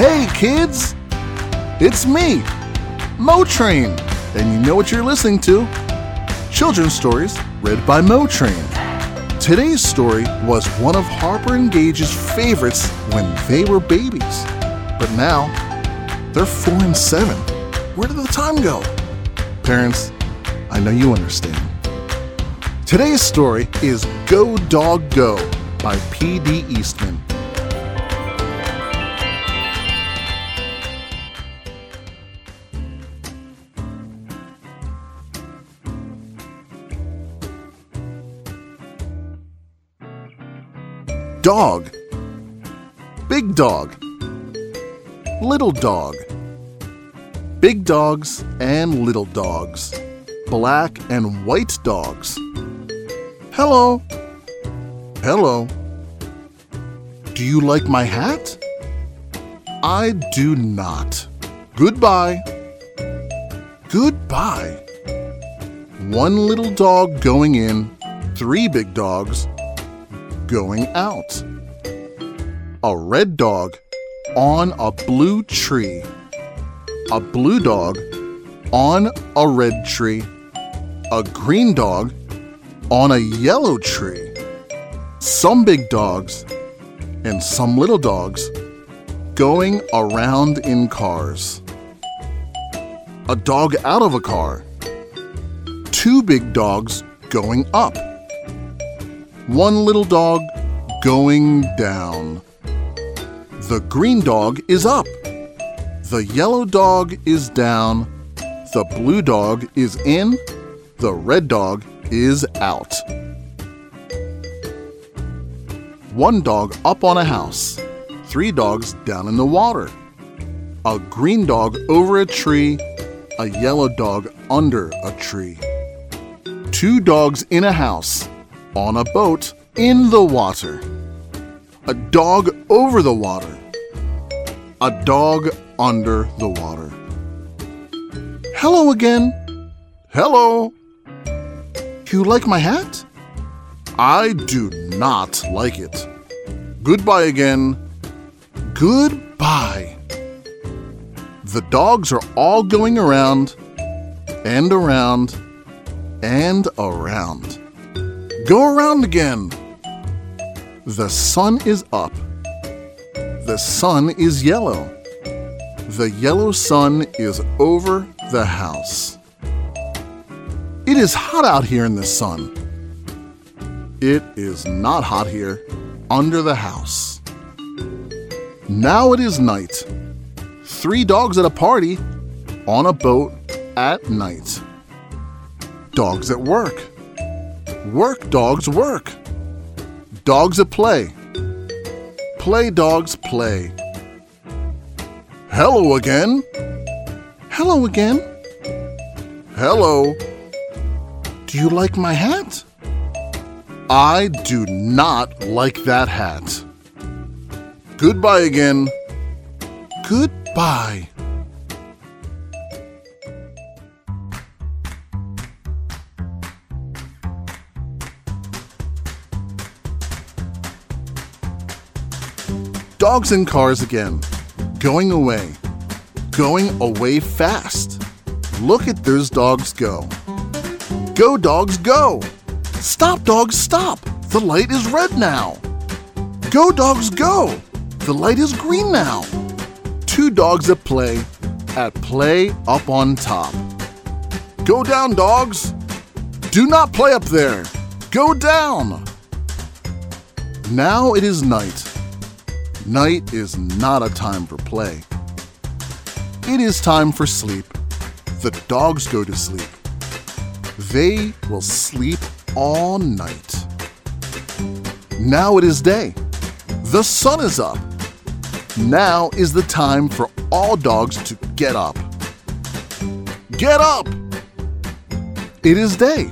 Hey kids! It's me, Motrain, and you know what you're listening to? Children's stories read by Motrain. Today's story was one of Harper and Gage's favorites when they were babies. But now, they're four and seven. Where did the time go? Parents, I know you understand. Today's story is Go Dog Go by P.D. Eastman. Dog. Big dog. Little dog. Big dogs and little dogs. Black and white dogs. Hello. Hello. Do you like my hat? I do not. Goodbye. Goodbye. One little dog going in, three big dogs going out. A red dog on a blue tree. A blue dog on a red tree. A green dog on a yellow tree. Some big dogs and some little dogs going around in cars. A dog out of a car. Two big dogs going up. One little dog going down. The green dog is up. The yellow dog is down. The blue dog is in. The red dog is out. One dog up on a house. Three dogs down in the water. A green dog over a tree. A yellow dog under a tree. Two dogs in a house. On a boat in the water. A dog over the water. A dog under the water. Hello again. Hello. You like my hat? I do not like it. Goodbye again. Goodbye. The dogs are all going around and around and around. Go around again. The sun is up. The sun is yellow. The yellow sun is over the house. It is hot out here in the sun. It is not hot here under the house. Now it is night. Three dogs at a party on a boat at night. Dogs at work. Work dogs work. Dogs at play. Play dogs play. Hello again. Hello again. Hello. Do you like my hat? I do not like that hat. Goodbye again. Goodbye. Dogs in cars again. Going away. Going away fast. Look at those dogs go. Go, dogs, go! Stop, dogs, stop! The light is red now. Go, dogs, go! The light is green now. Two dogs at play, at play up on top. Go down, dogs! Do not play up there! Go down! Now it is night. Night is not a time for play. It is time for sleep. The dogs go to sleep. They will sleep all night. Now it is day. The sun is up. Now is the time for all dogs to get up. Get up! It is day.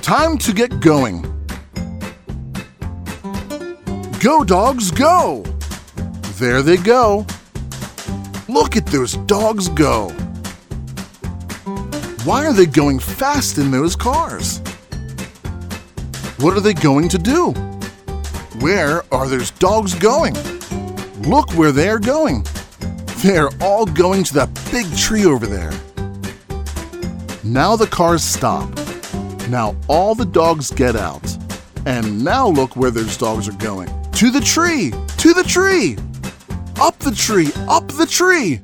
Time to get going. Go, dogs, go! There they go. Look at those dogs go. Why are they going fast in those cars? What are they going to do? Where are those dogs going? Look where they're going. They're all going to that big tree over there. Now the cars stop. Now all the dogs get out. And now look where those dogs are going. To the tree! To the tree! Up the tree! Up the tree!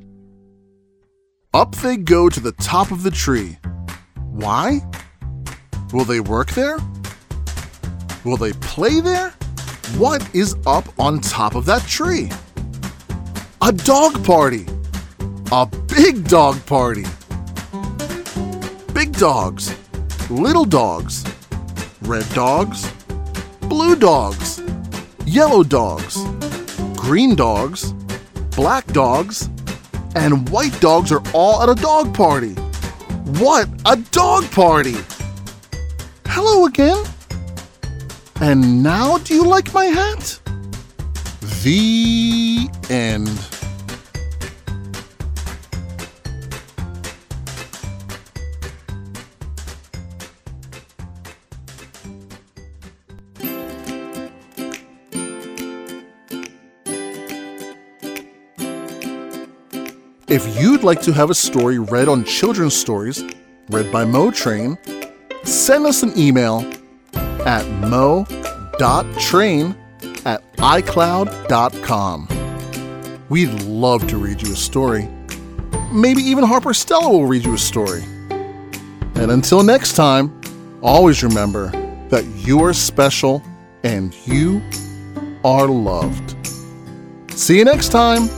Up they go to the top of the tree. Why? Will they work there? Will they play there? What is up on top of that tree? A dog party! A big dog party! Big dogs, little dogs, red dogs, blue dogs, yellow dogs, green dogs, black dogs, and white dogs are all at a dog party. What a dog party! Hello again. And now do you like my hat? The end. If you'd like to have a story read on Children's Stories, read by Mo Train, send us an email at mo.train at icloud.com. We'd love to read you a story. Maybe even Harper Stella will read you a story. And until next time, always remember that you are special and you are loved. See you next time.